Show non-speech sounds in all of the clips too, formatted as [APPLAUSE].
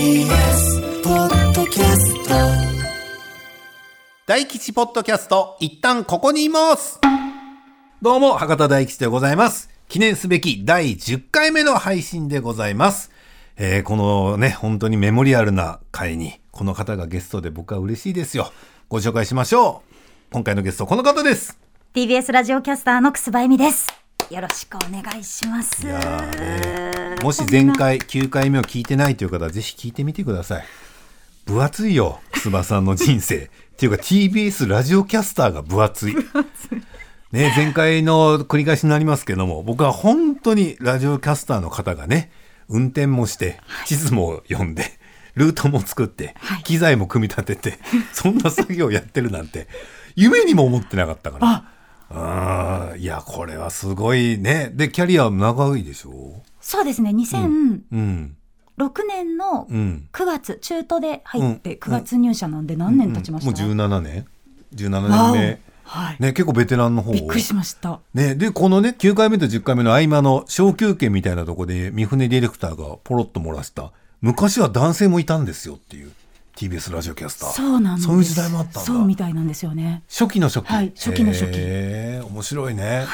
TBS ポッドキャスト大吉ポッドキャスト、一旦ここにいます。どうも、博多大吉でございます。記念すべき第10回目の配信でございます。えーこのね、本当にメモリアルな回に、この方がゲストで僕は嬉しいですよ。ご紹介しましょう。今回のゲスト、この方です。TBS ラジオキャスターの楠葉恵美です。よろしくお願いします。いやーねもし前回9回目を聞いてないという方はぜひ聞いてみてください。分厚いよ楠葉さんの人生。[LAUGHS] っていうか TBS ラジオキャスターが分厚い。ね前回の繰り返しになりますけども僕は本当にラジオキャスターの方がね運転もして地図も読んで、ルートも作って、はい。機材も組み立ててそんな作業をやってるなんて夢にも思ってなかったから。あ。ーいやこれはすごいね。でキャリア長いでしょ？そうですね、2006うん。年のうん。9月、中途で入ってうん。9月入社なんで何年経ちました、もう17年。17わお年目。はい、ね結構ベテランの方。びっくりしました。ね、でこのね9回目と10回目の合間の小休憩みたいなとこで三船ディレクターがポロッと漏らした。昔は男性もいたんですよっていう TBS ラジオキャスター。そうなんです。そういう時代もあったんだ。そうみたいなんですよね。初期の初期、はい。初期の初期。面白いね、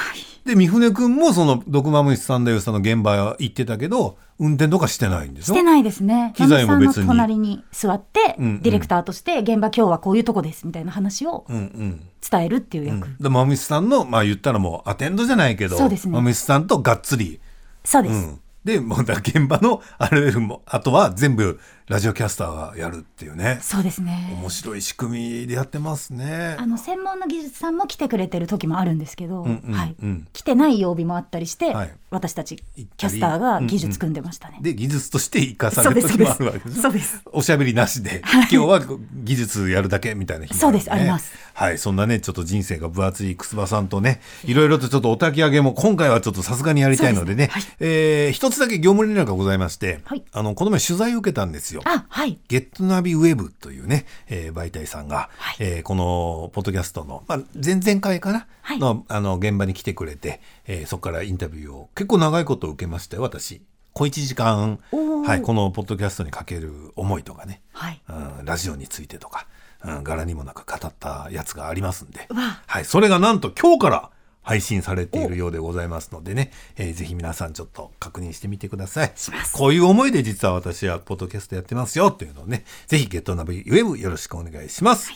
で三船君もその「毒まむしさんだよ」さんの現場は行ってたけど運転とかしてないんでしょ？してないですね。機材もマム別に。隣に座って、うんうん。ディレクターとして現場今日はこういうとこですみたいな話をうんうん。伝えるっていううん。役。でまむしさんのまあ言ったらもうアテンドじゃないけどそうですね。まむしさんとがっつり。そうです。うん、でもうだ現場のあれもあとは全部ラジオキャスターがやるっていうね。そうですね。面白い仕組みでやってますね。あ。の専門の技術さんも来てくれてる時もあるんですけど、うんうんはい。うん来てない曜日もあったりして、はい。私たちキャスターが技術組んでましたね。で技術として生かされる時ですそうですもあるわけです。そうです。おしゃべりなしで、今日は技術やるだけみたいな日もそうですあります。はい。そんなねちょっと人生が分厚い楠葉さんとねいろいろとちょっとお焚き上げも今回はちょっとさすがにやりたいのでね。ですね。えー一つだけ業務連絡がございまして、はい。あのこの前取材を受けたんですよあはい。ゲットナビウェブというね、えー媒体さんが、はい。えーこのポッドキャストの、まあ、前々回かな、はい。のあの現場に来てくれて、えーそこからインタビューを結構長いこと受けましたよ私。小1時間、はい、このポッドキャストにかける思いとかね、はい。うん、ラジオについてとか、うん、柄にもなく語ったやつがありますんで、わ。はい、それがなんと今日から配信されているようでございますのでね、えーぜひ皆さんちょっと確認してみてください。こういう思いで実は私はポッドキャストやってますよっていうのをね、ぜひゲットナビウェブよろしくお願いします。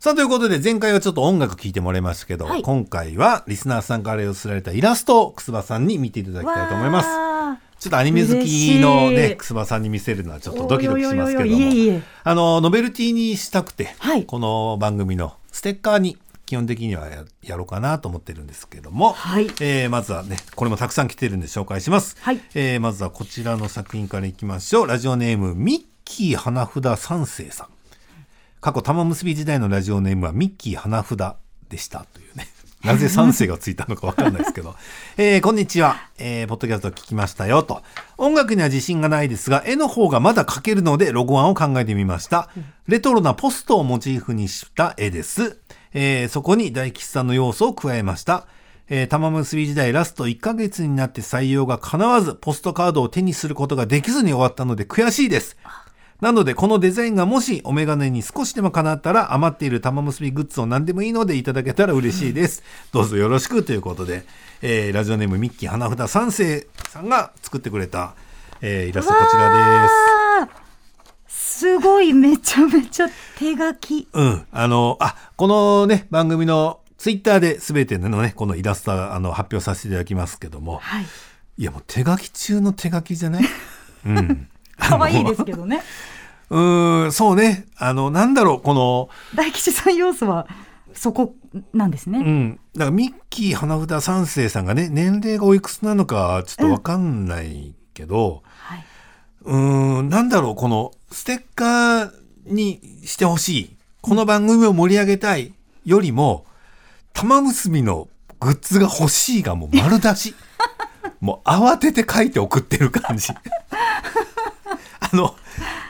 さあということで前回はちょっと音楽聴いてもらいましたけど、はい。今回はリスナーさんから寄せられたイラストを楠葉さんに見ていただきたいと思います。わちょっとアニメ好きのね、嬉しい。楠葉さんに見せるのはちょっとドキドキしますけども。あの、ノベルティにしたくて、はい。この番組のステッカーに基本的にはややろうかなと思ってるんですけども、はいえーまずはね、これもたくさん来てるんで紹介します。はいえーまずはこちらの作品からいきましょう。ラジオネーム、ミッキー花札三世さん。過去玉結び時代のラジオネームはミッキー花札でしたというね。[LAUGHS] なぜ三世がついたのかわかんないですけど。[LAUGHS] えーこんにちは。えーポッドキャスト聞きましたよと。音楽には自信がないですが、絵の方がまだ描けるのでロゴ案を考えてみました。レトロなポストをモチーフにした絵です。えーそこに大吉さんの要素を加えました。えー玉結び時代ラスト1ヶ月になって採用が叶わず、ポストカードを手にすることができずに終わったので悔しいです。なので、このデザインがもしお眼鏡に少しでも叶ったら、余っている玉結びグッズを何でもいいのでいただけたら嬉しいです。どうぞよろしくということで、えーラジオネームミッキー花札三世さんが作ってくれた、えーイラストこちらあすいめちゃめちゃ手書き。うん。あの、あ、このね、番組のツイッターで全てのね、このイラストあの発表させていただきますけども、はいいやもう手書き中の手書きじゃない？[LAUGHS] うん。可愛いですけどね [LAUGHS] うーん、そうね。あの、なんだろう、この、大吉さん要素はそこなんですね、うん。だからミッキー花札三世さんがね、年齢がおいくつなのかちょっとわかんないけど、はい、うーん、なんだろう、このステッカーにしてほしい。この番組を盛り上げたいよりも、玉結びのグッズが欲しいがもう丸出し。[LAUGHS] もう慌てて書いて送ってる感じ。[LAUGHS] あの、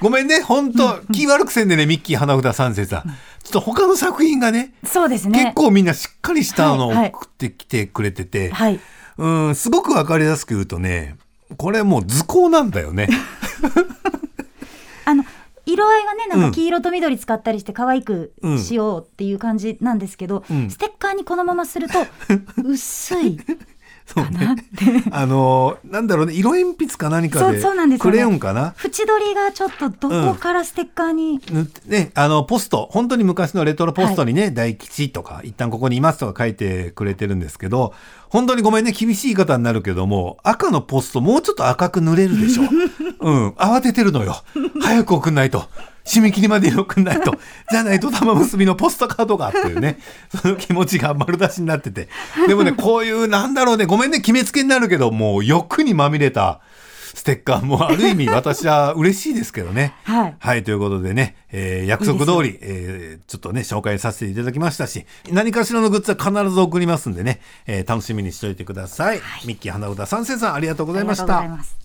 ごめんね、本当気悪くせんでね、ミッキー花札三世さん。ちょっと他の作品がね、そうですね結構みんなしっかりしたのをはいはい送ってきてくれてて、はいうん、すごくわかりやすく言うとね、これもう図工なんだよね。あの色合いはねなんうん。か黄色と緑使ったりして可愛くうん。しようっていう感じなんですけど、うん。ステッカーにこのまますると [LAUGHS] 薄いそうね。て。[LAUGHS] あのーなんだろうね、色鉛筆か何かそうで、そうなんですよねクレヨンかな？縁取りがちょっとどこからステッカーに、塗ってね、あの、ポスト、本当に昔のレトロポストにね、大吉とか、一旦ここにいますとか書いてくれてるんですけど、本当にごめんね、厳しい言い方になるけども、赤のポストもうちょっと赤く塗れるでしょ。[LAUGHS] うん、慌ててるのよ。早く送んないと。締め切りまでに送んないと。[LAUGHS] じゃないと玉結びのポストカードがっていうね、[LAUGHS] その気持ちが丸出しになってて。[LAUGHS] でもね、こういう、なんだろうね、ごめんね、決めつけになるけど、もう欲にまみれた、ステッカーもある意味私は嬉しいですけどね。はいはい、ということでね、えー約束通りえーちょっとね、紹介させていただきましたし、何かしらのグッズは必ず送りますんでね、えー楽しみにしておいてください。ミッキー花歌三世さん、ありがとうございましありがとうございた。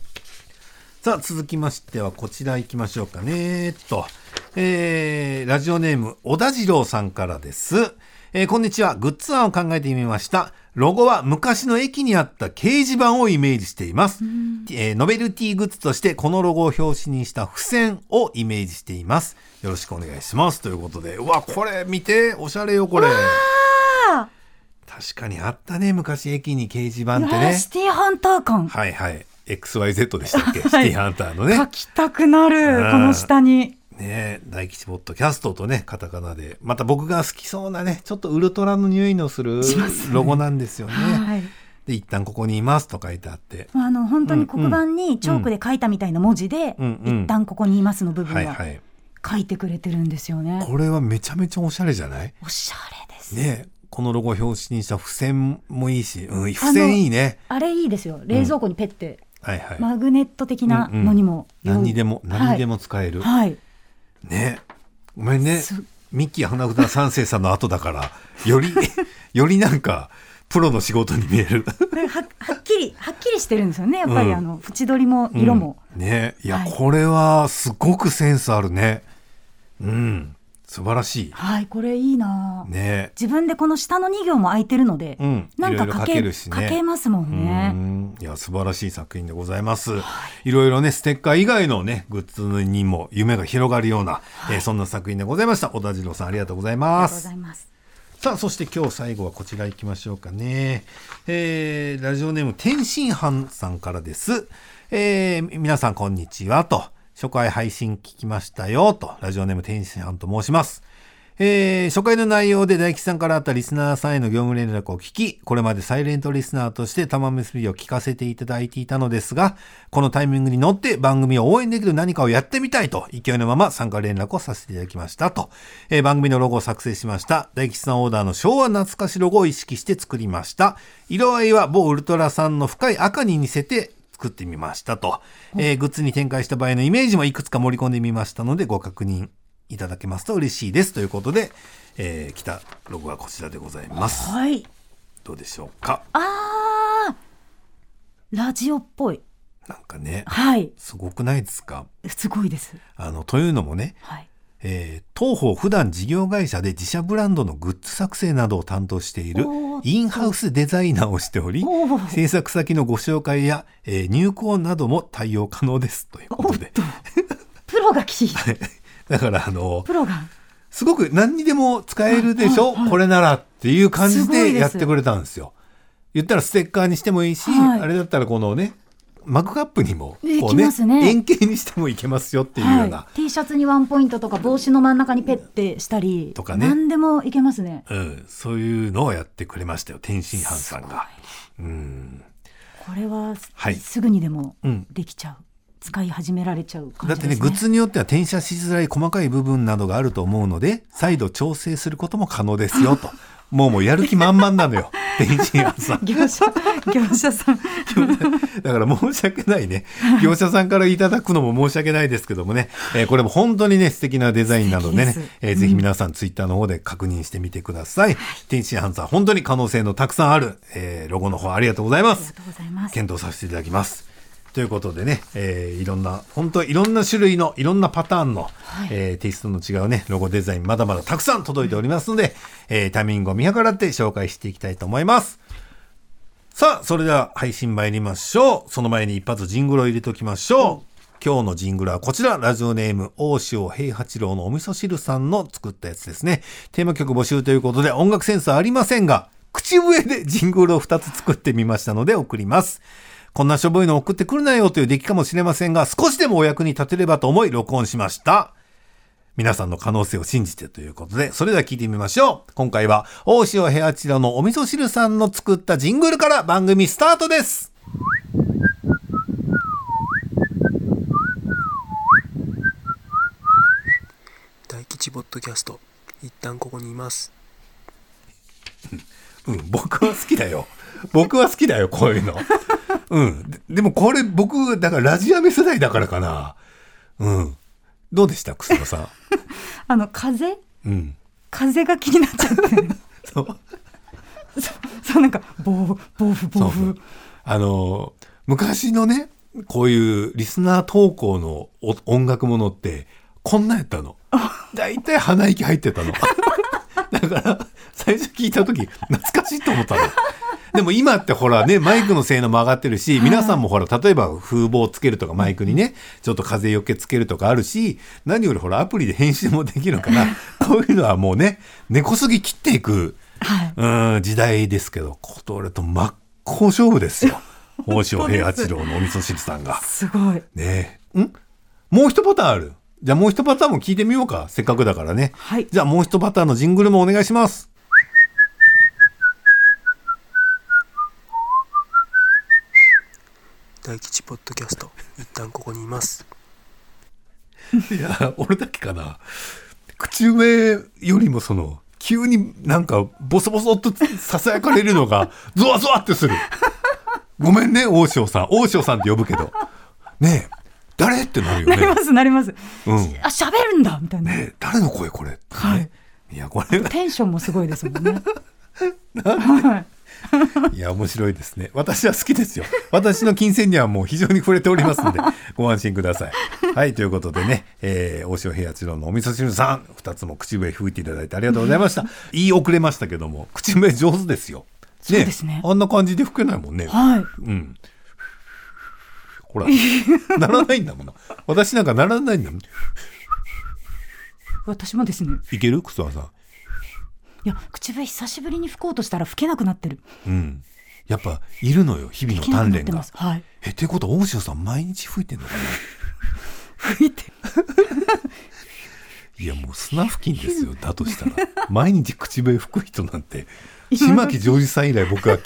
さあ、続きましてはこちら行きましょうかね。えーっと、えーラジオネーム、小田次郎さんからです。えーこんにちは。グッズ案を考えてみました。ロゴは昔の駅にあった掲示板をイメージしています。えーノベルティグッズとしてこのロゴを表紙にした付箋をイメージしています。よろしくお願いします。ということで、うわ、これ見て、おしゃれよ、これ。あ確かにあったね、昔駅に掲示板ってね。シティハンター感、はいはい。XYZ でしたっけ、[LAUGHS] シティハンターのね。書きたくなるこの下にね大吉ポッドキャストとね、カタカナで。また僕が好きそうなね、ちょっとウルトラの匂いのするロゴなんですよね。はいで、一旦ここにいますと書いてあって。あの本当に黒板にチョークで書いたみたいな文字で、うんうん一旦ここにいますの部分ははいはい。書いてくれてるんですよね。これはめちゃめちゃおしゃれじゃない？おしゃれです。ねこのロゴを表紙にした付箋もいいし、うん、付箋いいね。あれいいですよ。冷蔵庫にペッて、はいはい。マグネット的なのにも、うんうん何にでも、何にでも。も使える。はい。ねごめんねす。ミッキー花札三世さんの後だから、より、[LAUGHS] よりなんか、プロの仕事に見える。ははっきりはっきりしてるんですよね。やっぱり、うんあの縁取りも色も。うんねいや、はいこれはすごくセンスあるねうん素晴らしはい、これいいな。いね。自分でこの下の2行も空いてるので、うん。なんか書書けけるしね。書けますもんうね。ん。いや素晴らしい作品でございます、い、ろいろねステッカー以外のねグッズにも夢が広がるような、えーそんな作品でございました。小田次郎さんありがとうございありがとうごますざいます。さあそして今日最後はこちら行きましょうかね、えーラジオネーム天津飯さんからです、えー皆さんこんにちはと初回配信聞きましたよとラジオネーム天津飯と申しますえー初回の内容で大吉さんからあったリスナーさんへの業務連絡を聞き、これまでサイレントリスナーとして玉結びを聞かせていただいていたのですが、このタイミングに乗って番組を応援できる何かをやってみたいと、勢いのまま参加連絡をさせていただきましたと、えー番組のロゴを作成しました。大吉さんオーダーの昭和懐かしロゴを意識して作りました。色合いは某ウルトラさんの深い赤に似せて作ってみましたと、えーグッズに展開した場合のイメージもいくつか盛り込んでみましたのでご確認いただけますと嬉しいですということで、えー来たロゴはこちらでございます。はい。どうでしょうか？あーラジオっぽい。なんかね、はい。すごくないですか？すごいです。あの、というのもね、はい。えー当方普段事業会社で自社ブランドのグッズ作成などを担当しているインハウスデザイナーをしており制作先のご紹介や、えー入稿なども対応可能ですということで。プロが聞い。て、[LAUGHS] だからあのプロが。すごく何にでも使えるでしょ、はいはいこれならっていう感じでやってくれたんですよ。言ったらステッカーにしてもいいし、はい。あれだったらこのねマグカップにもいこうきますね。円形にしてもいけますよっていうような、はい、T シャツにワンポイントとか帽子の真ん中にペッてしたりとかね。何でもいけますね。うん、そういうのをやってくれましたよ天津飯さんが。うん。これは、はい。すぐにでもうん。できちゃう。使い始められちゃう感だってねグッズによっては転写しづらい細かい部分などがあると思うので再度調整することも可能ですよと [LAUGHS] もうもうやる気満々なのよ。[LAUGHS] 天津飯さん。業者業者さん。[LAUGHS] だから申し訳ないね。業者さんからいただくのも申し訳ないですけどもね、えーこれも本当にね、素敵なデザインなのでね。えーぜひ皆さんツイッターの方で確認してみてください。天津飯さん、本当に可能性のたくさんある、えーロゴの方ありがとうございます。ありがとうございます。検討させていただきます。ということでね、えーいろんな、本当いろんな種類の、いろんなパターンの、えーテイストの違うね、ロゴデザイン、まだまだたくさん届いておりますので、えータイミングを見計らって紹介していきたいと思います。さあ、それでは配信参りましょう。その前に一発ジングルを入れておきましょう。今日のジングルはこちら、ラジオネーム、大塩平八郎のお味噌汁さんの作ったやつですね。テーマ曲募集ということで音楽センスはありませんが、口笛でジングルを2つ作ってみましたので送ります。こんなしょぼいの送ってくるなよという出来かもしれませんが、少しでもお役に立てればと思い録音しました。皆さんの可能性を信じてということで、それでは聞いてみましょう。今回は、大塩平八郎のお味噌汁さんの作ったジングルから番組スタートです。大吉ポッドキャスト一旦ここにいます [LAUGHS] うん、僕は好きだよ。僕は好きだよ、こういうの。うん。ででもこれ僕、だからラジアメ世代だからかな。うん。どうでした、楠野さん。[LAUGHS] あの風？うん。風が気になっちゃって [LAUGHS] そう。[LAUGHS] そうそうなんかボーボーフボーそうフあの、昔のね、こういうリスナー投稿のお音楽ものって、こんなんやったの。だいたい鼻息入ってたの。だから、最初聞いた時、懐かしいと思ったの。でも今ってほらね、マイクの性能も上がってるし、皆さんもほら、例えば風防つけるとかマイクにね、ちょっと風よけつけるとかあるし、何よりほら、アプリで編集もできるから、こういうのはもうね、根こそぎ切っていく、はいうん、時代ですけど、これと真っ向勝負ですよ。大塩平八郎のお味噌汁さんが。すごいねえ。ん？もう一パターンある。じゃあもう一パターンも聞いてみようか。せっかくだからね。はいじゃあもう一パターンのジングルもお願いします。大吉ポッドキャスト一旦ここにいます [LAUGHS] いや、俺だけかな。口笛よりもその、急になんかボソボソっと囁かれるのが、[LAUGHS] ゾワゾワってする。ごめんね、大塩さん。大塩さんって呼ぶけど。ねえ、誰ってなるよねなりま。すなりますうん。あ喋るんだみたいな、ねえ誰の声これってね、はいいや、これが、テンションもすごいですもんね [LAUGHS] はい [LAUGHS] いや、面白いですね。私は好きですよ。私の金銭にはもう非常に触れておりますので、[LAUGHS] ご安心ください。はい、ということでね、えー、大塩平八郎のお味噌汁さん、二つも口笛吹いていただいてありがとうございました。[LAUGHS] 言い遅れましたけども、口笛上手ですよ。そうですねあんな感じで吹けないもんね。はいうん。ほら、ならないんだもんな。私なんかならないんだもん。私もですねいける？草さん。いや口笛久しぶりに吹こうとしたら吹けなくなってる。うん。やっぱ、いるのよ、日々の鍛錬が。はい。え、ってことは大塩さん毎日吹いてんのかな？吹いて [LAUGHS] いやもう砂付近ですよだとしたら。毎日口笛吹く人なんて島木ジョージさん以来僕は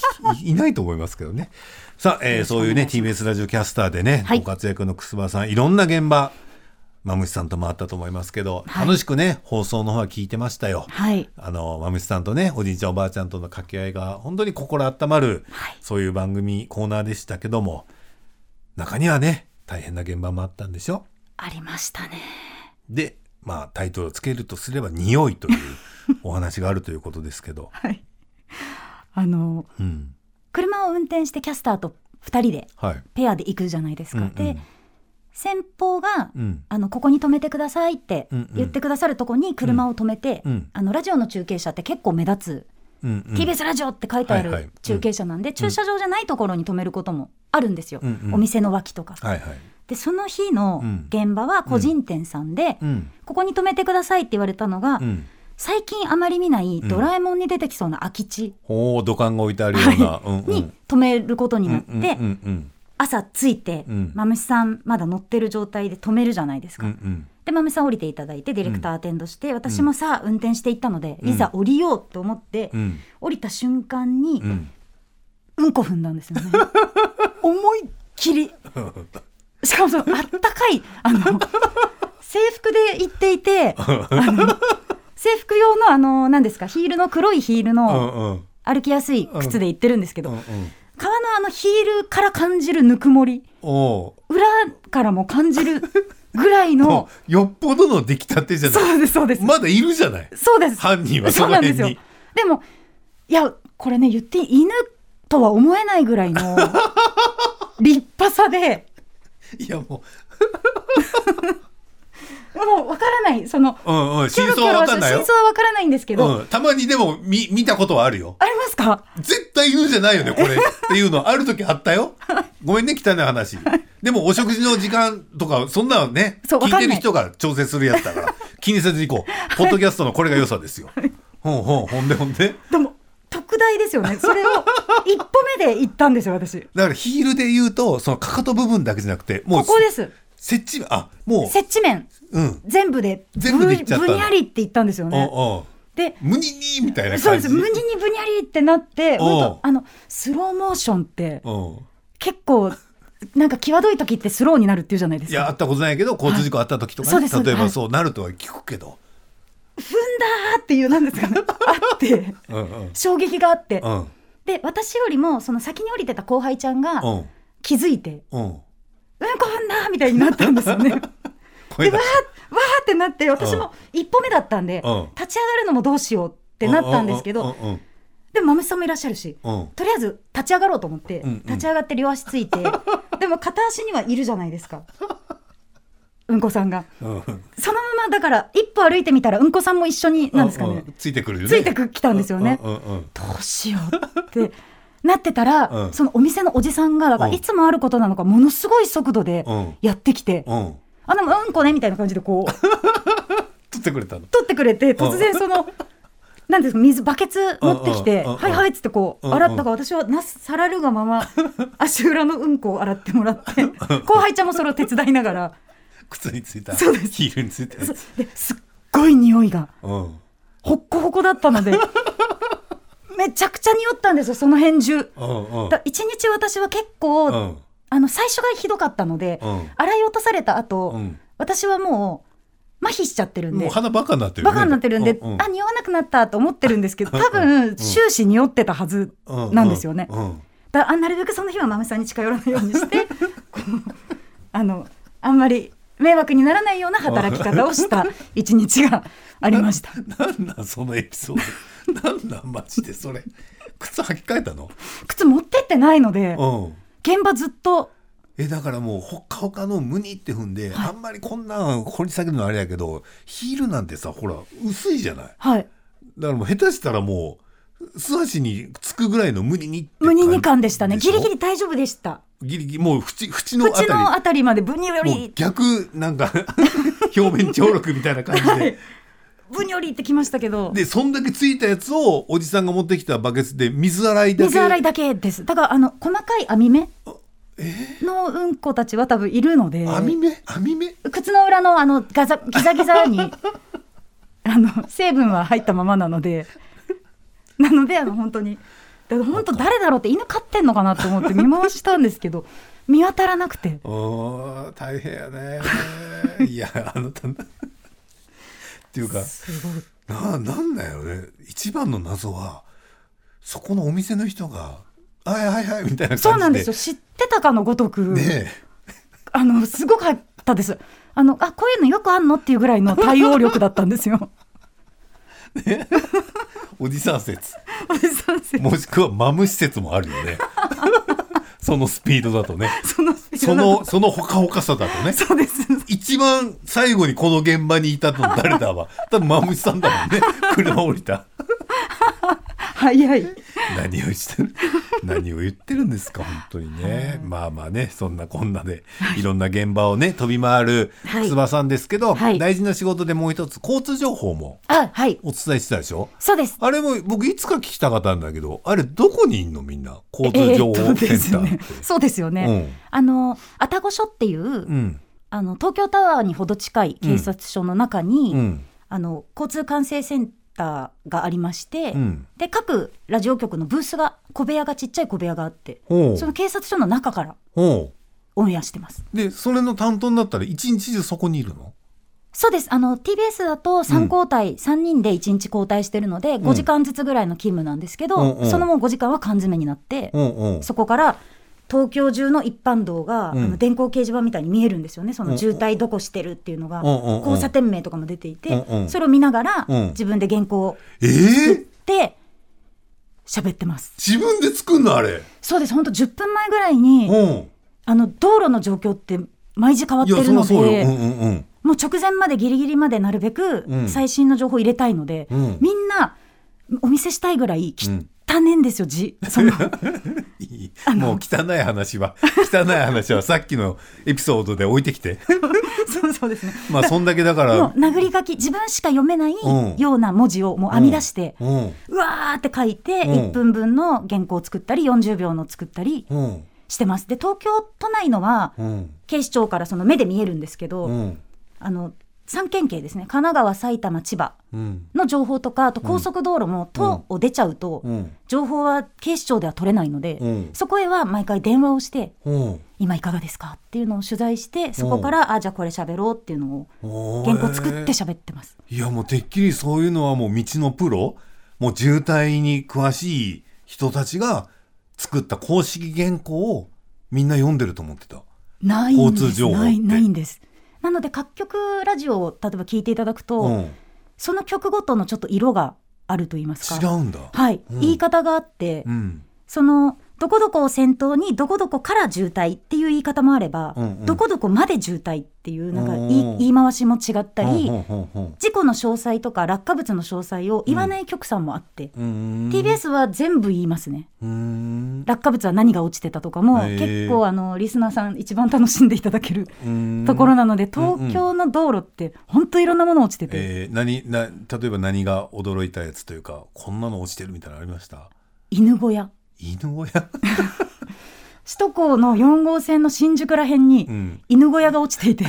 いないと思いますけどね。さあ、えーそういうね TBS ラジオキャスターでね、はい。ご活躍の楠葉さんいろんな現場まむしさんともあったと思いますけど、はい楽しくね放送の方は聞いてましたよ。はいあのまむしさんとねおじいちゃんおばあちゃんとの掛け合いが本当に心温まる、はいそういう番組コーナーでしたけども中にはね大変な現場もあったんでしょ？ありましたねで、まあ、タイトルをつけるとすれば、匂いというお話があるということですけど。はいあのうん。車を運転してキャスターと2人ではい。ペアで行くじゃないですか、うんうんで先方が、うん。あのここに止めてくださいってうんうん言ってくださるとこに車を止めて、うんあのラジオの中継車って結構目立つ、うん、うん。TBS ラジオって書いてあはいはいる中継車なんで、駐車場じゃないところに止めることもあるんですよ、うんうんお店の脇とか。はいはい。でその日のうん現場は個人店さんで、うん。ここに止めてくださいって言われたのが、うん。最近あまり見ないドラえもんに出てきそうな空き地ほう、土管が置いてあるような。うんうん。に止めることになって、うんうんうん朝着いて、うんまむしさんまだ乗ってる状態で止めるじゃないですうん。うか。んうん。でまむしさん降りていただいてディレクターアテンドして、私もさあ運転していったので、うんいざ降りようと思って、うん。降りた瞬間に、ううんん、こ踏んだんですよね。[LAUGHS] 思いっきり。しかもそのあったかいあの制服で行っていてあの制服用のあの何ですかヒールの黒いヒールうのんうん。歩きやすい靴で行ってるんですけど、うんうん。革のあのヒールから感じるぬくもり。裏からも感じるぐらいの [LAUGHS] よっぽどの出来たてじゃない。そうですそうです、まだいるじゃない。そうです。犯人はそそうなんですよ。の辺に。でもいやこれね言って犬とは思えないぐらいの [LAUGHS] 立派さで。いやも [LAUGHS] もうわからないそのう、うんうん。真相はわかんないよ真。相はわからないんですけど、うん。たまにでも見、見たことはあるよ。ありますか？絶対犬じゃないよね、これ。っていうのある時あったよ。[LAUGHS] ごめんね、汚い話。でもお食事の時間とか、そんなのね、聞いてる人が調整するやつだから、[LAUGHS] 気にせずに行こう。ポッドキャストのこれが良さですよ。ほんほん、ほんでほんで。でも特大ですよねそれを一歩目で行ったんですよ私だからヒールで言うと、そのかかと部分だけじゃなくて、もう、ここです設置、あ、も接地面う、うん。全部で全部で行っちゃったぶにゃりって言ったんですよねおうおうでむににみたいな感じ。そうですむににぶにゃりってなっておう本当あのスローモーションってうん。結構なんか際どい時ってスローになるっていうじゃないですいや、あかったことないけど、交通事故あった時とかね、はいそうです例えばはいそうなるとは聞くけど。踏んだーっていうなんですかね [LAUGHS] あってうんうん。衝撃があってうん。で私よりもその先に降りてた後輩ちゃんがうん。気づいてうん。「うんこ踏んだ!」みたいになったんですよね。で [LAUGHS] わ声出しーわーってなって私も一歩目だったんでうん。立ち上がるのもどうしようってなったんですけどでも豆さんもいらっしゃるし。とりあえず立ち上がろうと思って立ち上がって両足ついて [LAUGHS] でも片足にはいるじゃないですか。うんこさんが。そのままだから一歩歩いてみたらうんこさんも一緒になんですかね。ついてくる。ついてくきたんですよね。どうしようってなってたら、うんそのお店のおじさんがいつもあることなのかものすごい速度でうんやってきて、うん。あでもうんこねみたいな感じでこう [LAUGHS] 取ってくれたの。取ってくれて突然その。なんですか水バケツ持ってきて「うんうんうんうんはいはい」っつってこう洗ったから私はなすさらるがまま [LAUGHS] 足裏のうんこを洗ってもらって後輩ちゃんもそれを手伝いながら靴についた。そうですヒールについた。ですっごい匂いがうん。ほっこほこだったのでめちゃくちゃ匂ったんですよその辺中。一日私は結構、うんあの最初がひどかったので、うん洗い落とされた後、うん私はもう麻痺しちゃってるんで鼻バカになってるよね。バカになってるんで、うんうんあ匂わなくなったと思ってるんですけど [LAUGHS] 多分終始匂ってたはずなんですよね。うんうんだあなるべくその日は豆さんに近寄らないようにして [LAUGHS] あのあんまり迷惑にならないような働き方をした一日がありました。なんなんそのエピソード。[LAUGHS] なんなんマジでそれ。靴履き替えたの？靴持ってってないのでうん。現場ずっと。えだからもうほっかほかのムニって踏んで、あんまりこんなん掘り下げるのあれやけどヒールなんてさほら薄いじゃない？はい。だからもう下手したらもう素足につくぐらいのムニにって無二二感でしたね。ギリギリ大丈夫でした。ギリギリもう縁縁のあ口たり。のあたりまでブニョもうリ逆なんか [LAUGHS] 表面張力みたいな感じで、はいブニョリってきましたけど。でそんだけついたやつをおじさんが持ってきたバケツで水洗いだけ。水洗いだけです。だからあの細かい網目のうんこたちは多分いるので。網目？網目？靴の裏のあのガザギザギザに [LAUGHS] あの成分は入ったままなので。なのであの本当にだから本当誰だろうって犬飼ってんのかなと思って見回したんですけど見当たらなくて。おー大変やね。いやあなたっていうかななんだよね。一番の謎はそこのお店の人が「はいはいはい」みたいな感じで。そうなんですよ。知ってたかのごとく、ねあのすごかったです。あのあこういうのよくあんのっていうぐらいの対応力だったんですよ。え。おじさん説。[LAUGHS] おじさんせもしくはマム施設もあるよね [LAUGHS] そのスピードだとね。[LAUGHS] そのそのそのほかほかさだとね。そうです。一番最後にこの現場にいたの誰だわ。多分マムシさんだもんね。車降りた早い。何をしてる？[LAUGHS] 何を言ってるんですか？本当にね、まあまあねそんなこんなで [LAUGHS] いろんな現場をね飛び回るはい。つばさんですけど、はい。大事な仕事でもう一つ交通情報もあはい。お伝えしてたでしょ？そうです。あれも僕いつか聞きたかったんだけどあれどこにいんの？みんな交通情報センターって、[LAUGHS] そうですよね、あの愛宕署っていう、うん。あの東京タワーにほど近い警察署の中に、うん。あの交通管制センターがありまして、うん。で各ラジオ局のブースが小部屋がちっちゃい小部屋があってその警察署の中からほオンエアしてます。うでそれの担当になったら一日中そこにいるの？そうです。あの TBS だと3交代、3人で1日交代してるので5時間ずつぐらいの勤務なんですけど、うんうん。そのもう5時間は缶詰になって、うんうん。そこから東京中の一般道が、うん。あの電光掲示板みたいに見えるんですよね。その渋滞どこしてるっていうのが、うんうんうん。交差点名とかも出ていて、うんうん。それを見ながら、うん。自分で原稿をえ作っー、て喋ってます。自分で作んの？あれ。そうです。本当10分前ぐらいに、うん。あの道路の状況って毎時変わってるのでうんうんうん、もう直前までギリギリまでなるべくうん。最新の情報を入れたいので、うん。みんなお見せしたいぐらい汚汚ねんですよ字 [LAUGHS] そ [LAUGHS] の。もう汚い話は [LAUGHS] 汚い話はさっきのエピソードで置いてきて。そうそうですね。まあそんだけだかもうら殴り書き自分しか読めないうんような文字をもう編み出して、うん。うわーって書いてうん。1分分の原稿を作ったり40秒の作ったりうん。してます。で東京都内のはうん。警視庁からその目で見えるんですけど、うん。あの3県警ですね。神奈川埼玉千葉うん。の情報とかあと高速道路も都を出ちゃうと、うん。情報は警視庁では取れないので、うん。そこへは毎回電話をしてうん。今いかがですかっていうのを取材してそこから、あじゃあこれ喋ろうっていうのを原稿作って喋ってます。いやもうてっきりそういうのはもう道のプロもう渋滞に詳しい人たちが作った公式原稿をみんな読んでると思ってた。ないんで交通すないんですなので各局ラジオを例えば聞いていただくと、うん、その曲ごとのちょっと色があると言いますか。違うんだ。はい、うん。言い方があって、うん。そのどこどこを先頭にどこどこから渋滞っていう言い方もあれば、うんうん。どこどこまで渋滞っていうなんかうん言い回しも違ったり、事故の詳細とか落下物の詳細を言わない局さんもあって、うーん TBS は全部言いますね。うーん。落下物は何が落ちてたとかも、結構あのリスナーさん一番楽しんでいただけるところなので、うん東京の道路って本当いろんなもの落ちてて、えー、何な例えば何が驚いたやつというかこんなの落ちてるみたいなのありました？犬小屋犬小屋？[LAUGHS] 首都高の4号線の新宿らへんにうん。犬小屋が落ちていて。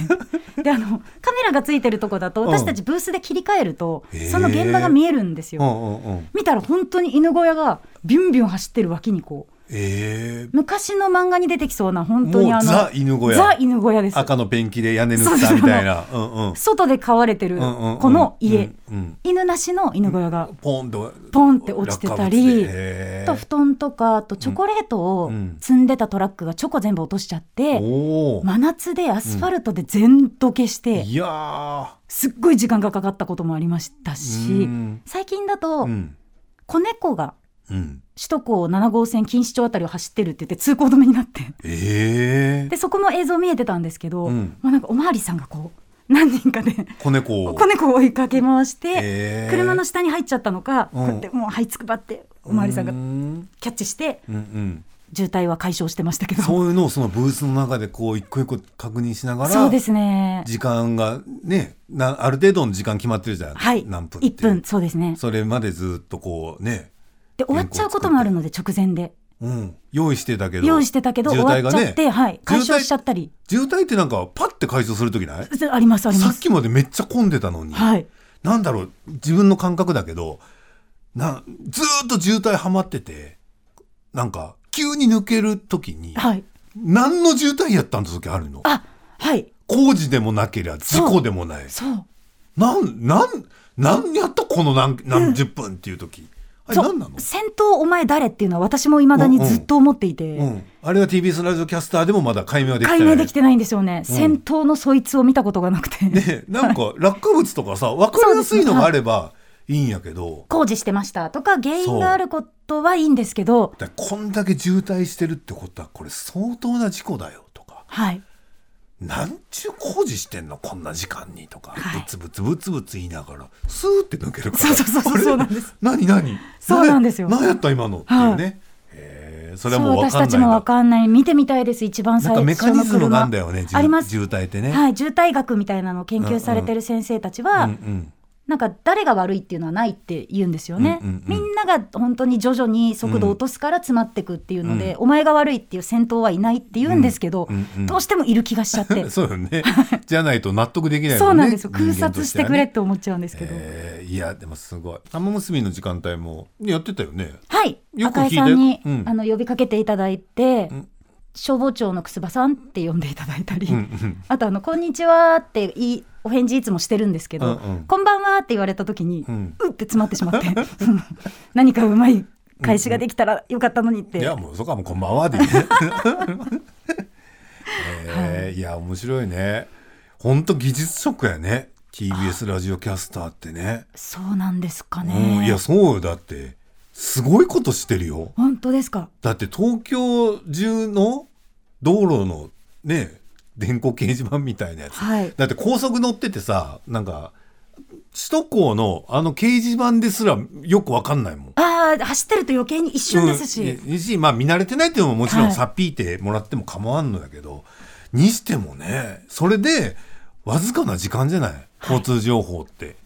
であのカメラがついてるとこだとうん。私たちブースで切り替えると、へーその現場が見えるんですよ。うんうんうん。見たら本当に犬小屋がビュンビュン走ってる脇にこうえー、昔の漫画に出てきそうな本当にあのザ犬小屋。ザ犬小屋です。赤のペンキで屋根塗ったみたいな。うんうん。[LAUGHS] 外で飼われてるうんうんうんこの家、うんうん。犬なしの犬小屋がポンとポンって落ちてたりと布団とかあとチョコレートをうん積んでたトラックがチョコ全部落としちゃって、おお、真夏でアスファルトで全どけして、いやー。すっごい時間がかかったこともありましたし、うん。最近だと、うん。子猫がうん首都高7号線錦糸町あたりを走ってるって言って通行止めになって。ええでそこも映像見えてたんですけど、うん。まあ、なんかおまわりさんがこう何人かで子猫を。子猫を追いかけ回して、へー。車の下に入っちゃったのか、うん。こうやってもう這いつくばっておまわりさんがうん。キャッチしてうんうん。渋滞は解消してましたけど。そういうのをそのブースの中でこう一個一個確認しながらそうですね。時間がねなある程度の時間決まってるじゃん、はい。何分って1分そうですね。それまでずっとこうね、で終わっちゃうこともあるので直前で。うん、用意してたけど。用意してたけど終わっちゃって、はい、解消しちゃったり。渋滞ってなんかパッて解消する時ない？ありますあります。さっきまでめっちゃ混んでたのに、はい。なんだろう自分の感覚だけどなずーっと渋滞はまっててなんか急に抜ける時にはい。何の渋滞やったんだ時あるの？あはい。工事でもなけりゃ事故でもない。そう。なんなんなんやったこの何何十分っていう時、あれそう。何なの？先頭お前誰っていうのは私もいまだにずっと思っていて、うん、あれは TBS ラジオキャスターでもまだ解明はできてない。解明できてないんですよね、先頭のそいつを見たことがなくて、ね、なんか落下物とかさ分かりやすいのがあればいいんやけど、工事してましたとか原因があることはいいんですけど。こんだけ渋滞してるってことはこれ相当な事故だよとか。はいなんちゅう工事してんのこんな時間にとか、はい。ブツブツブツブツ言いながらスーって抜けるから。そうそうそうそうなんです。何何？そうなんですよ。何やった今の？っていうね、へー。それはもう私かんないんだたちも分かんない。見てみたいです一番最初の車カニズムがあるんだよねあります。渋滞ってね、はい、渋滞学みたいなのを研究されてる先生たちは、うんうんなんか誰が悪いっていうのはないって言うんですよね、うんうんうんみんなが本当に徐々に速度を落とすから詰まってくっていうので、お前が悪いっていう先頭はいないって言うんですけど、うんうんうんどうしてもいる気がしちゃって。[LAUGHS] そうよね。じゃないと納得できないね。そうなんですよ空撮ししてくれって思っちゃうんですけど、えーいやでもすごい。玉結びの時間帯もやってたよね。はい。よく聞いて。赤井さんに、うん。あの呼びかけていただいて、ん。消防庁の楠葉さんって呼んでいただいたり、うんうんあとあの「こんにちは」っていいお返事いつもしてるんですけど「うんうん。こんばんは」って言われた時に、ううんって詰まってしまって [LAUGHS] 何かうまい返しができたらよかったのにって、いやもうそこはもうこんばんはでいいね。[LAUGHS] えーい。や面白いね。ほんと技術職やね。TBS ラジオキャスターってね。そうなんですかうん。ねいやそうよ。だってすごいことしてるよ。本当ですか。だって東京中の道路のね電光掲示板みたいなやつ、はい。だって高速乗っててさなんか首都高のあの掲示板ですらよくわかんないもん。ああ走ってると余計に一瞬ですし、うん、しまあ見慣れてないっていうのももちろんはい。さっぴいてもらっても構わんのだけど、にしてもねそれでわずかな時間じゃない？交通情報って、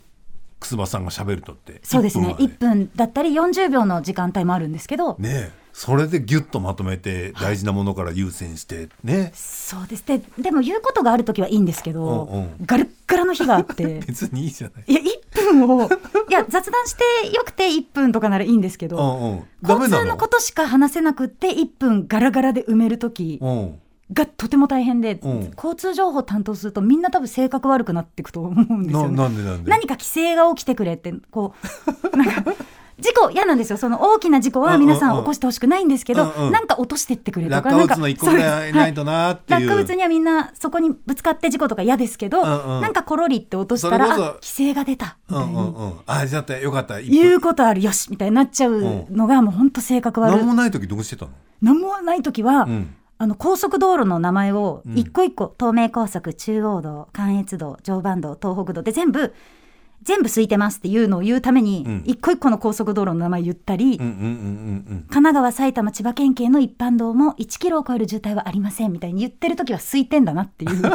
楠葉さんが喋るとって。そうですね。1 1分は分だったり40秒の時間帯もあるんですけど、ねえそれでギュッとまとめて大事なものから優先してね。そうです。ででも言うことがある時はいいんですけど、うんうん。ガルッガラの日があって。[LAUGHS] 別にいいじゃない。いや1分をいや雑談してよくて1分とかならいいんですけど、うんうん、交通のことしか話せなくって1分ガラガラで埋める時うん。がとても大変で、うん。交通情報担当するとみんな多分性格悪くなっていくと思うんですなよね。なんでなんで？何か規制が起きてくれってこうなんか事故嫌なんですよ。その大きな事故は皆さん起こしてほしくないんですけど、うんうん。なんか落としてってくれとか落下物の一個ぐらいないとなっていう。落下物にはみんなそこにぶつかって事故とか嫌ですけど、うんうん。なんかコロリって落としたらあ規制が出たみたいに、うんうんうん。あじゃあよかった。一言う分ことある。よしみたいになっちゃうのがもう本当性格悪い。何もない時どうしてたの？何もない時は、うん。あの高速道路の名前をうん一個一個、東名高速中央道関越道常磐道東北道で全部全部空いてますっていうのを言うために、うん。一個一個の高速道路の名前言ったり、うんうんうんうん神奈川埼玉千葉県警の一般道も1キロを超える渋滞はありませんみたいに言ってる時は空いてんだなっていう。うん。な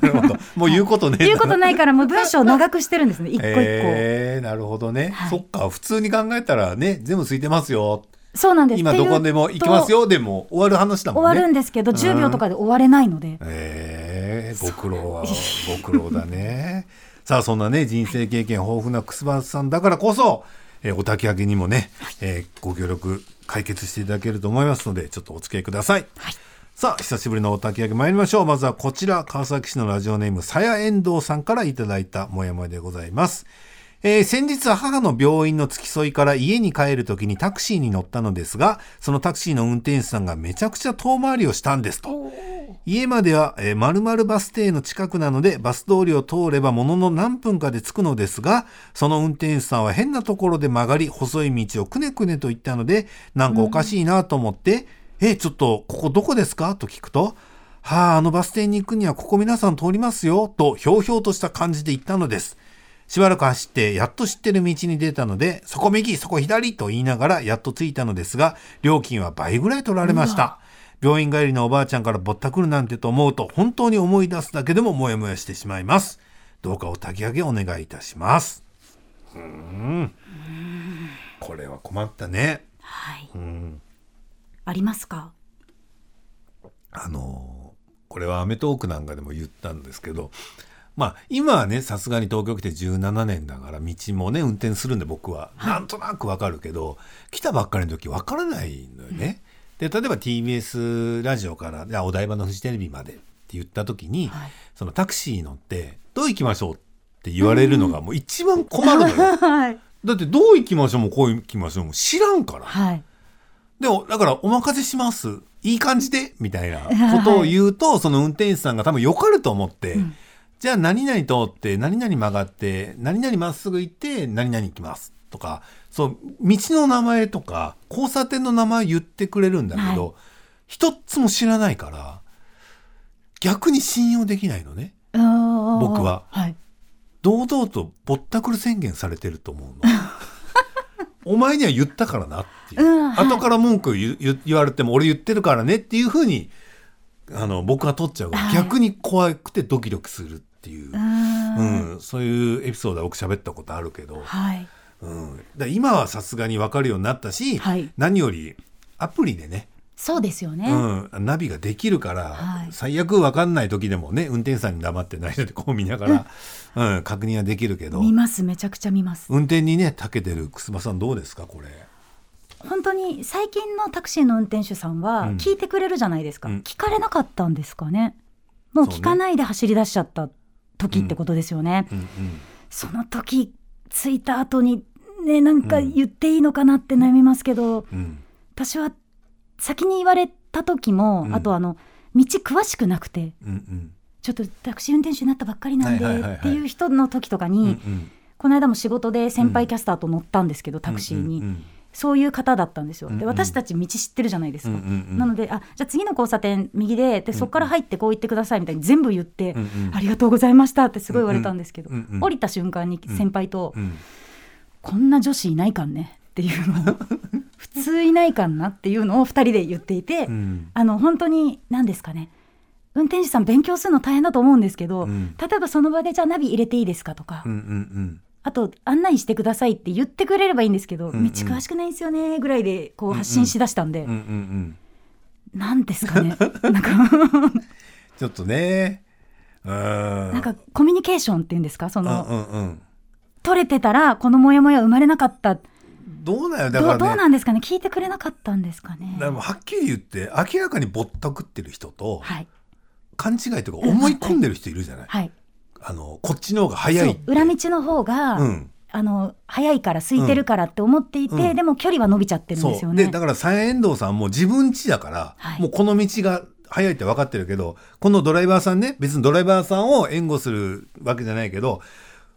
るほど。もう言うことね。言うことないからもう文章を長くしてるんですね一個一個、えー、なるほどね、はい。そっか普通に考えたらね全部空いてますよ。そうなんです。今どこでも行きますよ。でも終わる話だもんね。終わるんですけど10秒とかで終われないので、えー、ご苦労はご苦労だねさあそんなね人生経験豊富な楠葉さんだからこそ、えーお焚き上げにもね、えーご協力解決していただけると思いますのでちょっとお付き合いください、さあ久しぶりのお焚き上げ参りましょう。まずはこちら川崎市のラジオネームさやえんどうさんからいただいたもやもやでございます。えー先日母の病院の付き添いから家に帰るときにタクシーに乗ったのですが、そのタクシーの運転手さんがめちゃくちゃ遠回りをしたんですと。家までは、えー、〇〇バス停の近くなので、バス通りを通ればものの何分かで着くのですが、その運転手さんは変なところで曲がり、細い道をくねくねと行ったので、なんかおかしいなと思って、え、ちょっと、ここどこですかと聞くと、はあ、あのバス停に行くにはここ皆さん通りますよ、とひょうひょうとした感じで言ったのです。しばらく走って、やっと知ってる道に出たので、そこ右、そこ左と言いながらやっと着いたのですが、料金は倍ぐらい取られました。病院帰りのおばあちゃんからぼったくるなんてと思うと、本当に思い出すだけでもモヤモヤしてしまいます。どうかお焚き上げお願いいたします。うーん。これは困ったね。はいうん。ありますか？あのーこれは『アメトーーク』なんかでも言ったんですけど、まあ今はねさすがに東京来て17年だから道もね運転するんで僕はなんとなくわかるけど、来たばっかりの時わからないのよね。で例えば TBS ラジオからじゃあお台場のフジテレビまでって言った時に、はいそのタクシー乗ってどう行きましょうって言われるのがもう一番困るのよ。[LAUGHS] はいだってどう行きましょうもこう行きましょうも知らんから。はいでも、だから、お任せします。いい感じで？みたいなことを言うと、その運転手さんが多分よかると思って、じゃあ何々通って、何々曲がって、何々まっすぐ行って、何々行きます。とか、そう、道の名前とか、交差点の名前言ってくれるんだけど、は一つも知らないから、逆に信用できないのね。僕僕は。はい。堂々とぼったくる宣言されてると思うの。[LAUGHS] お前には言ったからなっていう。うんはい。後から文句言われても俺言ってるからねっていうふうにあの僕は取っちゃうから、はい。逆に怖くてドキドキするっていう、うーん。うん。そういうエピソードは僕喋ったことあるけど、はいうん、だ今はさすがに分かるようになったし、はい。何よりアプリでね、そうですよね、うん、ナビができるから、はい。最悪分かんない時でもね運転手さんに黙ってないのでこう見ながら、うん。確認はできるけど。見ますめちゃくちゃ見ます。運転にね長けてる楠間さんどうですかこれ。本当に最近のタクシーの運転手さんはうん。聞いてくれるじゃないですか、うん。聞かれなかったんですかね。もう聞かないで走り出しちゃった時ってことですよね、うん。うん。その時着いた後にねなんか言っていいのかなって悩みますけど、うん。私は先に言われた時も、うん。あとあの道詳しくなくてうんうん。ちょっとタクシー運転手になったばっかりなんでっていう人の時とかに、うんうん。この間も仕事で先輩キャスターと乗ったんですけど、タクシーに、うんうんそういう方だったんですよ。うんうんで私たち道知ってるじゃないですか。うんうんうん。なのであじゃあ次の交差点右ででそこから入ってこう行ってくださいみたいに全部言って、うんうんありがとうございましたってすごい言われたんですけど、うんうん降りた瞬間に先輩と、うんこんな女子いないかんね。っていうのを [LAUGHS] 普通いないかんなっていうのを2人で言っていて、うん。あの本当に何ですかね。運転手さん勉強するの大変だと思うんですけど、うん。例えばその場でじゃあナビ入れていいですかとか、うんうんあと案内してくださいって言ってくれればいいんですけど、うんうん。道詳しくないんですよねぐらいでこう発信しだしたんで、うんうんうんうんなんですかね。[LAUGHS] なんか。ちょっとね。うん。なんかコミュニケーションっていうんですかそうんの、うんうん取れてたらこのモヤモヤ生まれなかった。どうなんよだどうどうからねなんですかね？聞いてくれなかったんですかね？だからもうはっきり言って明らかにぼったくってる人とはい。勘違いとか思い込んでる人いるじゃない、はい。あのこっちの方が早い裏道の方が、うん。あの早いから空いてるからって思っていて、うん。でも距離は伸びちゃってるんですよね。でだから三遠藤さんも自分家だから、はい。もうこの道が早いって分かってるけどこのドライバーさんね別にドライバーさんを援護するわけじゃないけど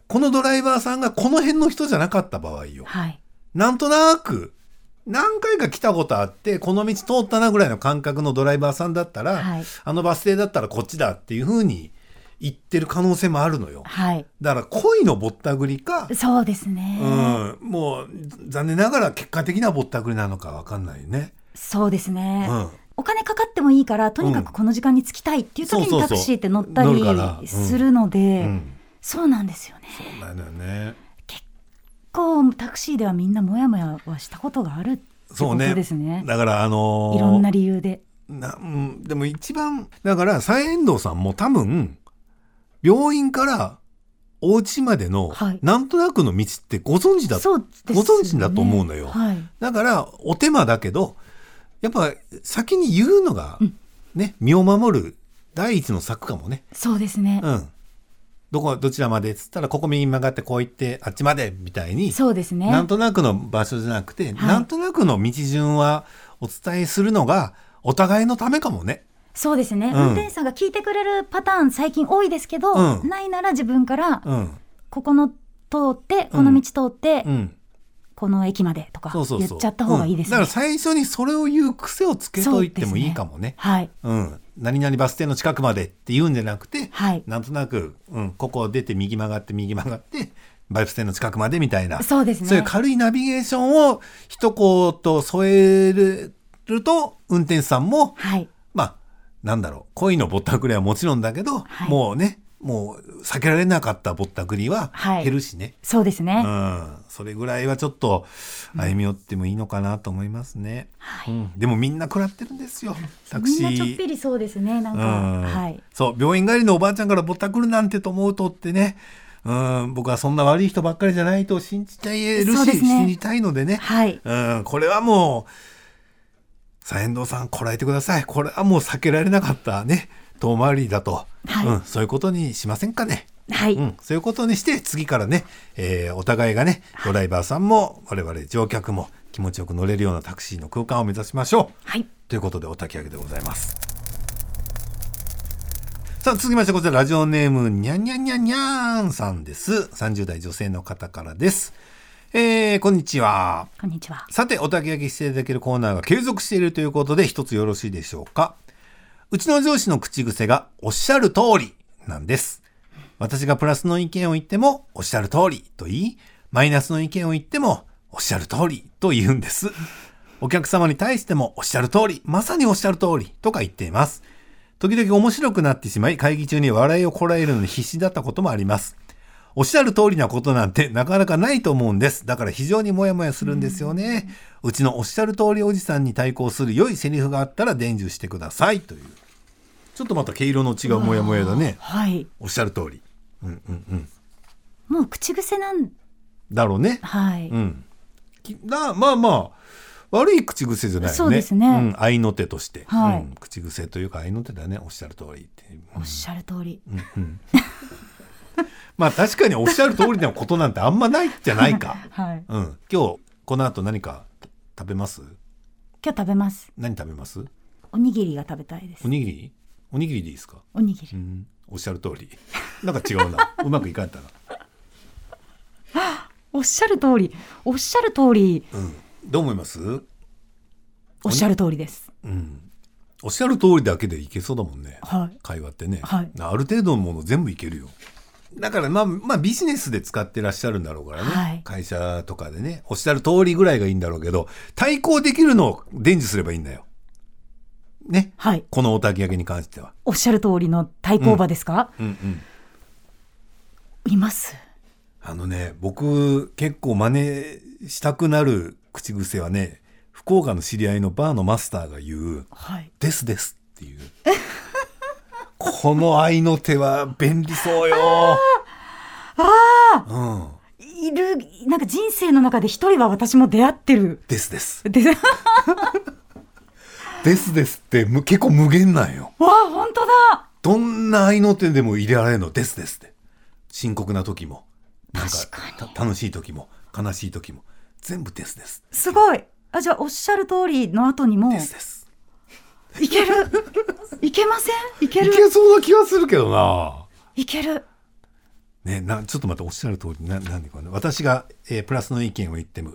このドライバーさんがこの辺の人じゃなかった場合よ。はい。なんとなく何回か来たことあってこの道通ったなぐらいの感覚のドライバーさんだったら、はい。あのバス停だったらこっちだっていうふうに言ってる可能性もあるのよ。はい。だから恋のぼったくりか、そうですね、うん、もう残念ながら結果的なぼったくりなのか分かんないね。そうですね、うん。お金かかってもいいからとにかくこの時間に着きたいっていう時にタクシーって乗ったりするので、うんそうなんですよね。そうなんだよね。こうタクシーではみんなモヤモヤはしたことがあるってことそうね。ですね。だからあのーいろんな理由で。なうん、でも一番だから三遠藤さんも多分病院からお家までの、はい。なんとなくの道ってご存知だね、ご存知だと思うのよ。はい。だからお手間だけどやっぱ先に言うのが、ね身を守る第一の策かもね。そうですね、うん。どこどちらまで？っつったらここ右に曲がってこう行ってあっちまで？みたいにそうですね。なんとなくの場所じゃなくて、はい。なんとなくの道順はお伝えするのがお互いのためかもね。そうですね、ん。運転手さんが聞いてくれるパターン最近多いですけど、うん。ないなら自分からうん。ここの通ってこの道通って、うん。この駅までとか。言っちゃった方がいいですね、うん。だから最初にそれを言う癖をつけといてもいいかもね。はい。うん。何々バス停の近くまでって言うんじゃなくて、はい。なんとなく、うん、ここ出て右曲がって右曲がって、バス停の近くまでみたいな。そうですね。そういう軽いナビゲーションを一言添えると、運転手さんも、はい。まあ、なんだろう、恋のぼったくりはもちろんだけど、はい。もうね、もう避けられなかったぼったくりははい。減るしね。そうですね、うん、それぐらいはちょっと歩み寄ってもいいのかなと思いますね。はい。うん、でもみんな食らってるんですよ、タクシー。みんなちょっぴりそうですね。なんか、うん。はい。そう。病院帰りのおばあちゃんからぼったくるなんてと思うとってね、うん、僕はそんな悪い人ばっかりじゃないと信じているし、ね。信じたいのでね、はい。うん、これはもう左遠藤さんこらえてください。これはもう避けられなかったね遠回りだと、はいうん、そういうことにしませんかね。はい、うん、そういうことにして次からね、えーお互いがねドライバーさんも我々乗客も気持ちよく乗れるようなタクシーの空間を目指しましょう。はいということでお焚き上げでございます。さあ続きましてこちらラジオネームにゃんにゃんにゃんにゃんさんです。30代女性の方からです。えー、こんにちは。こんにちはさてお焚き上げしていただけるコーナーが継続しているということで一つよろしいでしょうか？うちの上司の口癖がおっしゃる通りなんです。私がプラスの意見を言ってもおっしゃる通りと言い、マイナスの意見を言ってもおっしゃる通りと言うんです。お客様に対してもおっしゃる通り、まさにおっしゃる通りとか言っています。時々面白くなってしまい、会議中に笑いをこらえるのに必死だったこともあります。おっしゃる通りなことなんてなかなかないと思うんです。だから非常にモヤモヤするんですよね。うちのおっしゃる通りおじさんに対抗する良いセリフがあったら伝授してくださいという。ちょっとまた毛色の違うモヤモヤだね。はいおっしゃる通り。うんうんうん。もう口癖なんだろうね。はい、うん。きだまあまあ、悪い口癖じゃないよね。そうですねうん、愛の手として、はいうん口癖というか愛の手だね。おっしゃる通りって。うんおっしゃる通り、まあ確かにおっしゃる通りのことなんてあんまないじゃないか。[LAUGHS] はいうん。今日、この後何か食べます？今日食べます何食べます？おにぎりが食べたいですおにぎり？おにぎりでいいですか？おにぎり、うん。おっしゃる通り。なんか違うな。[LAUGHS] うまくいかんたな。[GASPS] おっしゃる通りおっしゃる通りうん。どう思います？おっしゃる通りです。うん。おっしゃる通りだけでいけそうだもんね。はい。会話ってね、はいある程度のもの全部いけるよだからまあまあビジネスで使ってらっしゃるんだろうからね、はい。会社とかでね。おっしゃる通りぐらいがいいんだろうけど対抗できるのを伝授すればいいんだよ。ね。はい。このお焚き上げに関しては。おっしゃる通りの対抗馬ですか、うんうん。います。あのね僕結構真似したくなる口癖はね福岡の知り合いのバーのマスターが言うはい。「ですです」っていう [LAUGHS] この愛の手は便利そうよああうんいる、なんか人生の中で一人は私も出会ってる。ですですで、わ [LAUGHS] ですですってむ結構無限なんよ。あ、本当だどんな愛の手でも入れられるの？ですですって。深刻な時も。なん確かた楽しい時も、悲しい時も。全部ですです。すごい。あ、じゃあ、おっしゃる通りの後にも、ですです。いける？いけません？いけいる。けそうな気がするけどな。いける。ね、なちょっと待って、おっしゃる通り、ななんでかな。私が、えープラスの意見を言っても、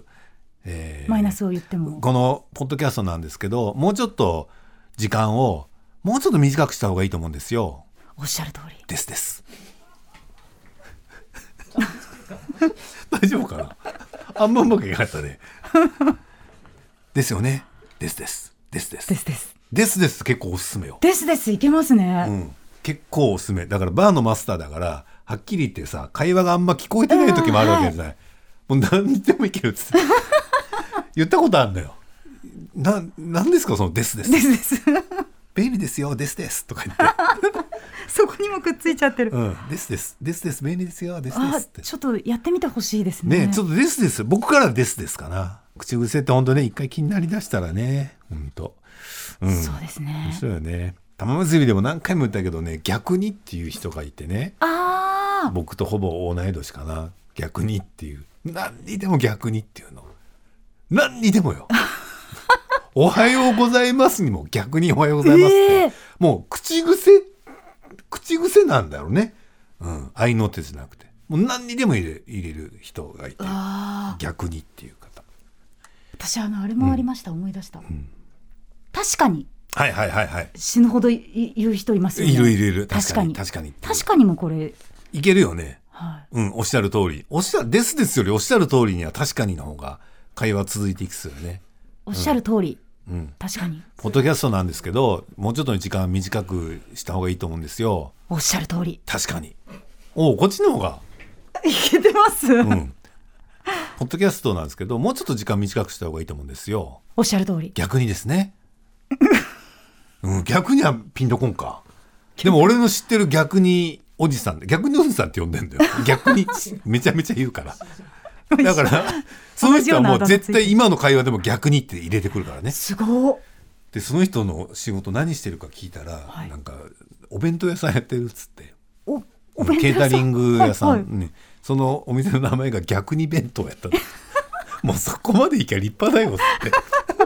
えーマイナスを言っても。このポッドキャストなんですけど、もうちょっと時間を、もうちょっと短くした方がいいと思うんですよ。おっしゃる通り。ですです。[LAUGHS] 大丈夫かな？あんまうまくいかなかったね。ですよね。ですです。ですです。ですです。ですです結構おすすめよ。ですです。いけますね。うん。結構おすすめ。だからバーのマスターだから、はっきり言ってさ、会話があんま聞こえてない時もあるわけじゃない。もう何でもいけるっつって。[LAUGHS] 言ったことあるんだよ。な、なんですかそのですです。ですです。便利ですよ、ですです。とか言って。[LAUGHS] そこにもくっついちゃってる。うん。ですです。ですです。便利ですよ、ですであすって。ちょっとやってみてほしいですね。ねちょっとですです。僕からですですかな。口癖って本当ね、一回気になりだしたらね、本当。うん。そうですね面。白いよね。玉結びでも何回も言ったけどね、逆にっていう人がいてね、ああ、僕とほぼ同い年かな。逆にっていう。何にでも逆にっていうの。何にでもよ。[LAUGHS] おはようございますにも逆におはようございますって。ええもう口癖、口癖なんだろうね。うん。愛の手じゃなくて。もう何にでも入れ入れる人がいて。逆にっていう方。私あのあれもありました、思い出した。確かにはいはいはいはい。死ぬほどい言う人いますよね。いるいるいる。確かに確かに。確かにもこれ、いけるよね。はい。うん、おっしゃる通り。おっしゃる、ですですよりおっしゃる通りには確かにの方が会話続いていくっすよね。おっしゃる通り、うん。確かにポッドキャストなんですけど、もうちょっとの時間短くした方がいいと思うんですよ。おっしゃる通り。確かに。おうこっちの方が。いけてます、うん。ポッドキャストなんですけど、もうちょっと時間短くした方がいいと思うんですよ。おっしゃる通り。逆にですね。[LAUGHS] うん、逆にはピンとこんか。でも俺の知ってる逆におじさんで、逆におじさんって呼んでんだよ。[LAUGHS] 逆にめちゃめちゃ言うから。だから、その人はもう絶対今の会話でも逆にって入れてくるからね。すごっで、その人の仕事何してるか聞いたら、はいなんか、お弁当屋さんやってるっつって。お、お弁当屋さんケータリング屋さん、はいはいね、そのお店の名前が逆に弁当やったのもうそこまでいきゃ立派だよって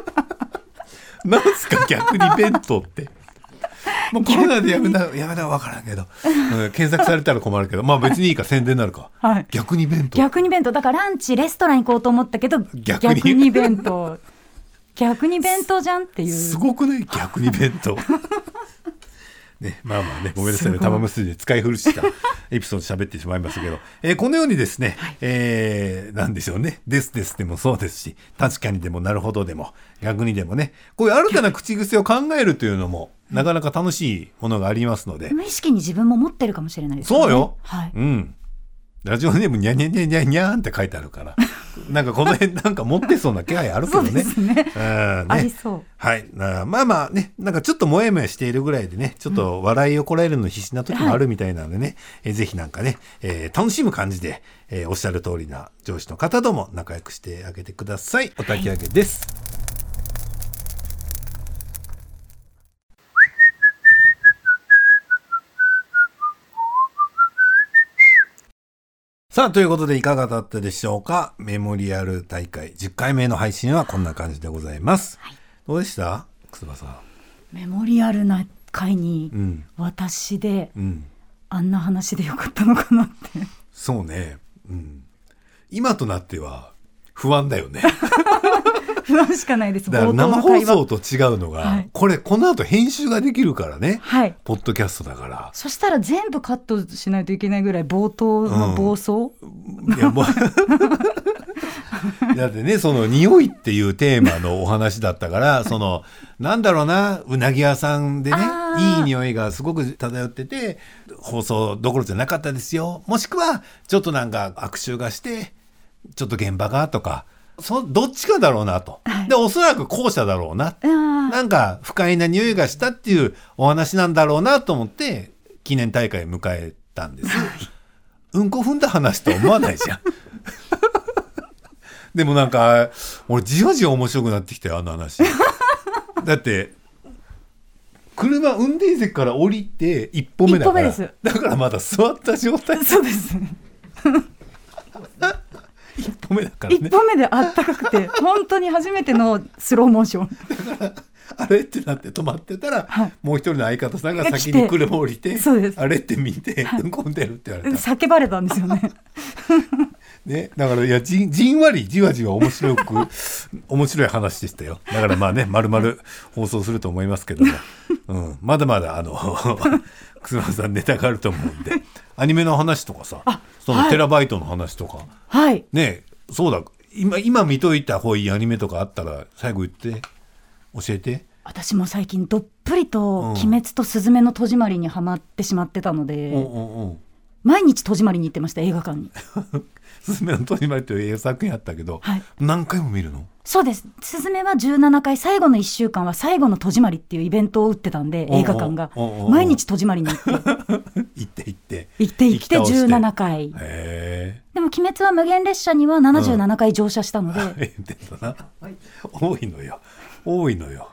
[LAUGHS] なんすか逆に弁当って。もうコロナでやめなやめな分からんけど、うん検索されたら困るけど。まあ別にいいか宣伝になるか、はい。逆に弁当。逆に弁当。だからランチレストラン行こうと思ったけど逆に。逆に弁当。逆に弁当じゃんっていう。すごくない？逆に弁当ね、まあまあね、ごめんなさいね、玉結びで使い古したエピソード喋ってしまいましたけど、えーこのようにですね、えーなんでしょうね、ですですでもそうですし、確かにでもなるほどでも、逆にでもね、こういう新たな口癖を考えるというのも、なかなか楽しいものがありますので、無意識に自分も持ってるかもしれないですね。そうよ。はい。うん。ラジオネームにゃにゃにゃにゃにゃーんって書いてあるから、なんかこの辺 [LAUGHS] なんか持ってそうな気配あるけどね。そうですねうんありそうはい。なまあまあね、なんかちょっともやもやしているぐらいでね、ちょっと笑いをこらえるの必死な時もあるみたいなのでね、えーぜひなんかね、えー楽しむ感じで、えーおっしゃる通りな上司の方とも仲良くしてあげてください。お焚き上げです。さあ、ということでいかがだったでしょうか？メモリアル大会10回目の配信はこんな感じでございます。どうでした？くすばさん。メモリアルな回にうん。私でうん。あんな話でよかったのかなってそうね。うん。今となっては不安だよね。[LAUGHS] 不安しかないです。だから生放送と違うのが、はい。これこの後編集ができるからね、はい。ポッドキャストだから。そしたら全部カットしないといけないぐらい冒頭の暴走、いやもう。[LAUGHS] だってねその匂いっていうテーマのお話だったからそのなんだろうなうなぎ屋さんでねいい匂いがすごく漂ってて放送どころじゃなかったですよ。もしくはちょっとなんか悪臭がしてちょっと現場がとかそどっちかだろうなと、でおそらく後者だろうななんか不快な匂いがしたっていうお話なんだろうなと思って記念大会迎えたんです。うんこ踏んだ話と思わないじゃん。[LAUGHS] でもなんか俺じわじわ面白くなってきたよあの話。だって車運転席から降りて一歩目だからだからまだ座った状態そうです。一歩目だから一ね歩目であったかくて、本当に初めてのスローモーション。あれ？ってなって止まってたら、はい。もう一人の相方さんがが先に車降りてそうです。あれって見て、うんこ踏んでるって言われた。叫ばれたんですよね。[LAUGHS] ね、だからいやじんじんわりじわじわ面白く [LAUGHS] 面白い話でしたよ。だからまあねまるまる放送すると思いますけども、[LAUGHS] うん、まだまだあの楠間さんネタがあると思うんでアニメの話とかさそのはい。テラバイトの話とか、はい。ねそうだ。今今見といた方がいいアニメとかあったら最後言って。教えて。私も最近どっぷりとうん「鬼滅」と「すずめの戸締まり」にはまってしまってたので、うん毎日戸締まりに行ってました映画館に「[LAUGHS] すすめの戸締まり」という映画作品あったけど、はい。何回も見るの？そうです「すずめ」は17回最後の1週間は最後の戸締まりっていうイベントを打ってたんで映画館が。毎日戸締まりに行って。行って行って。行って行って行き倒して。17回。へえ。でも「鬼滅」は無限列車には77回乗車したので、出たな、多いのよ。多いのよ。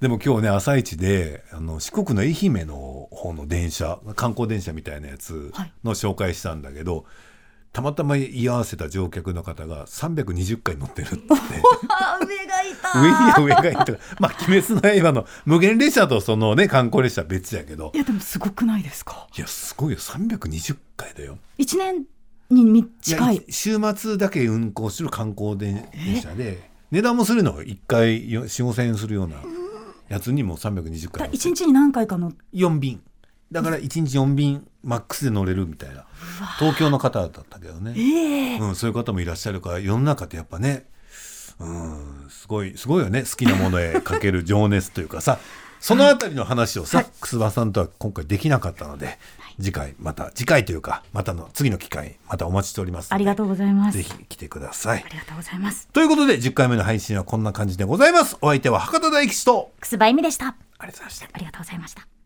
でも今日ね朝一であの四国の愛媛の方の電車観光電車みたいなやつはい。の紹介したんだけど、たまたま居合わせた乗客の方が320回乗ってるって。[LAUGHS] 上がい。た上には上がいたまあ「鬼滅の刃」の無限列車とそのね観光列車は別やけど。いやでもすごくないですか？いやすごいよ。320回だよ。1年にみ近い。や週末だけ運行する観光電車で値段もするの1回4 5千円するようなやつにも320回乗って。1日に何回かの4便だから1日4便マックスで乗れるみたいな。東京の方だったけどね、ええ。うん、そういう方もいらっしゃるから世の中ってやっぱねうんすごいすごいよね。好きなものへ [LAUGHS] かける情熱というかさ。そのあたりの話をさ、楠葉さんとは今回できなかったので、次回また次回というかまたの次の機会またお待ちしておりますありがとうございます。ぜひ来てください。ありがとうございます。ということで10回目の配信はこんな感じでございます。お相手は博多大吉とくすばいみでした。ありがとうございました。ありがとうございました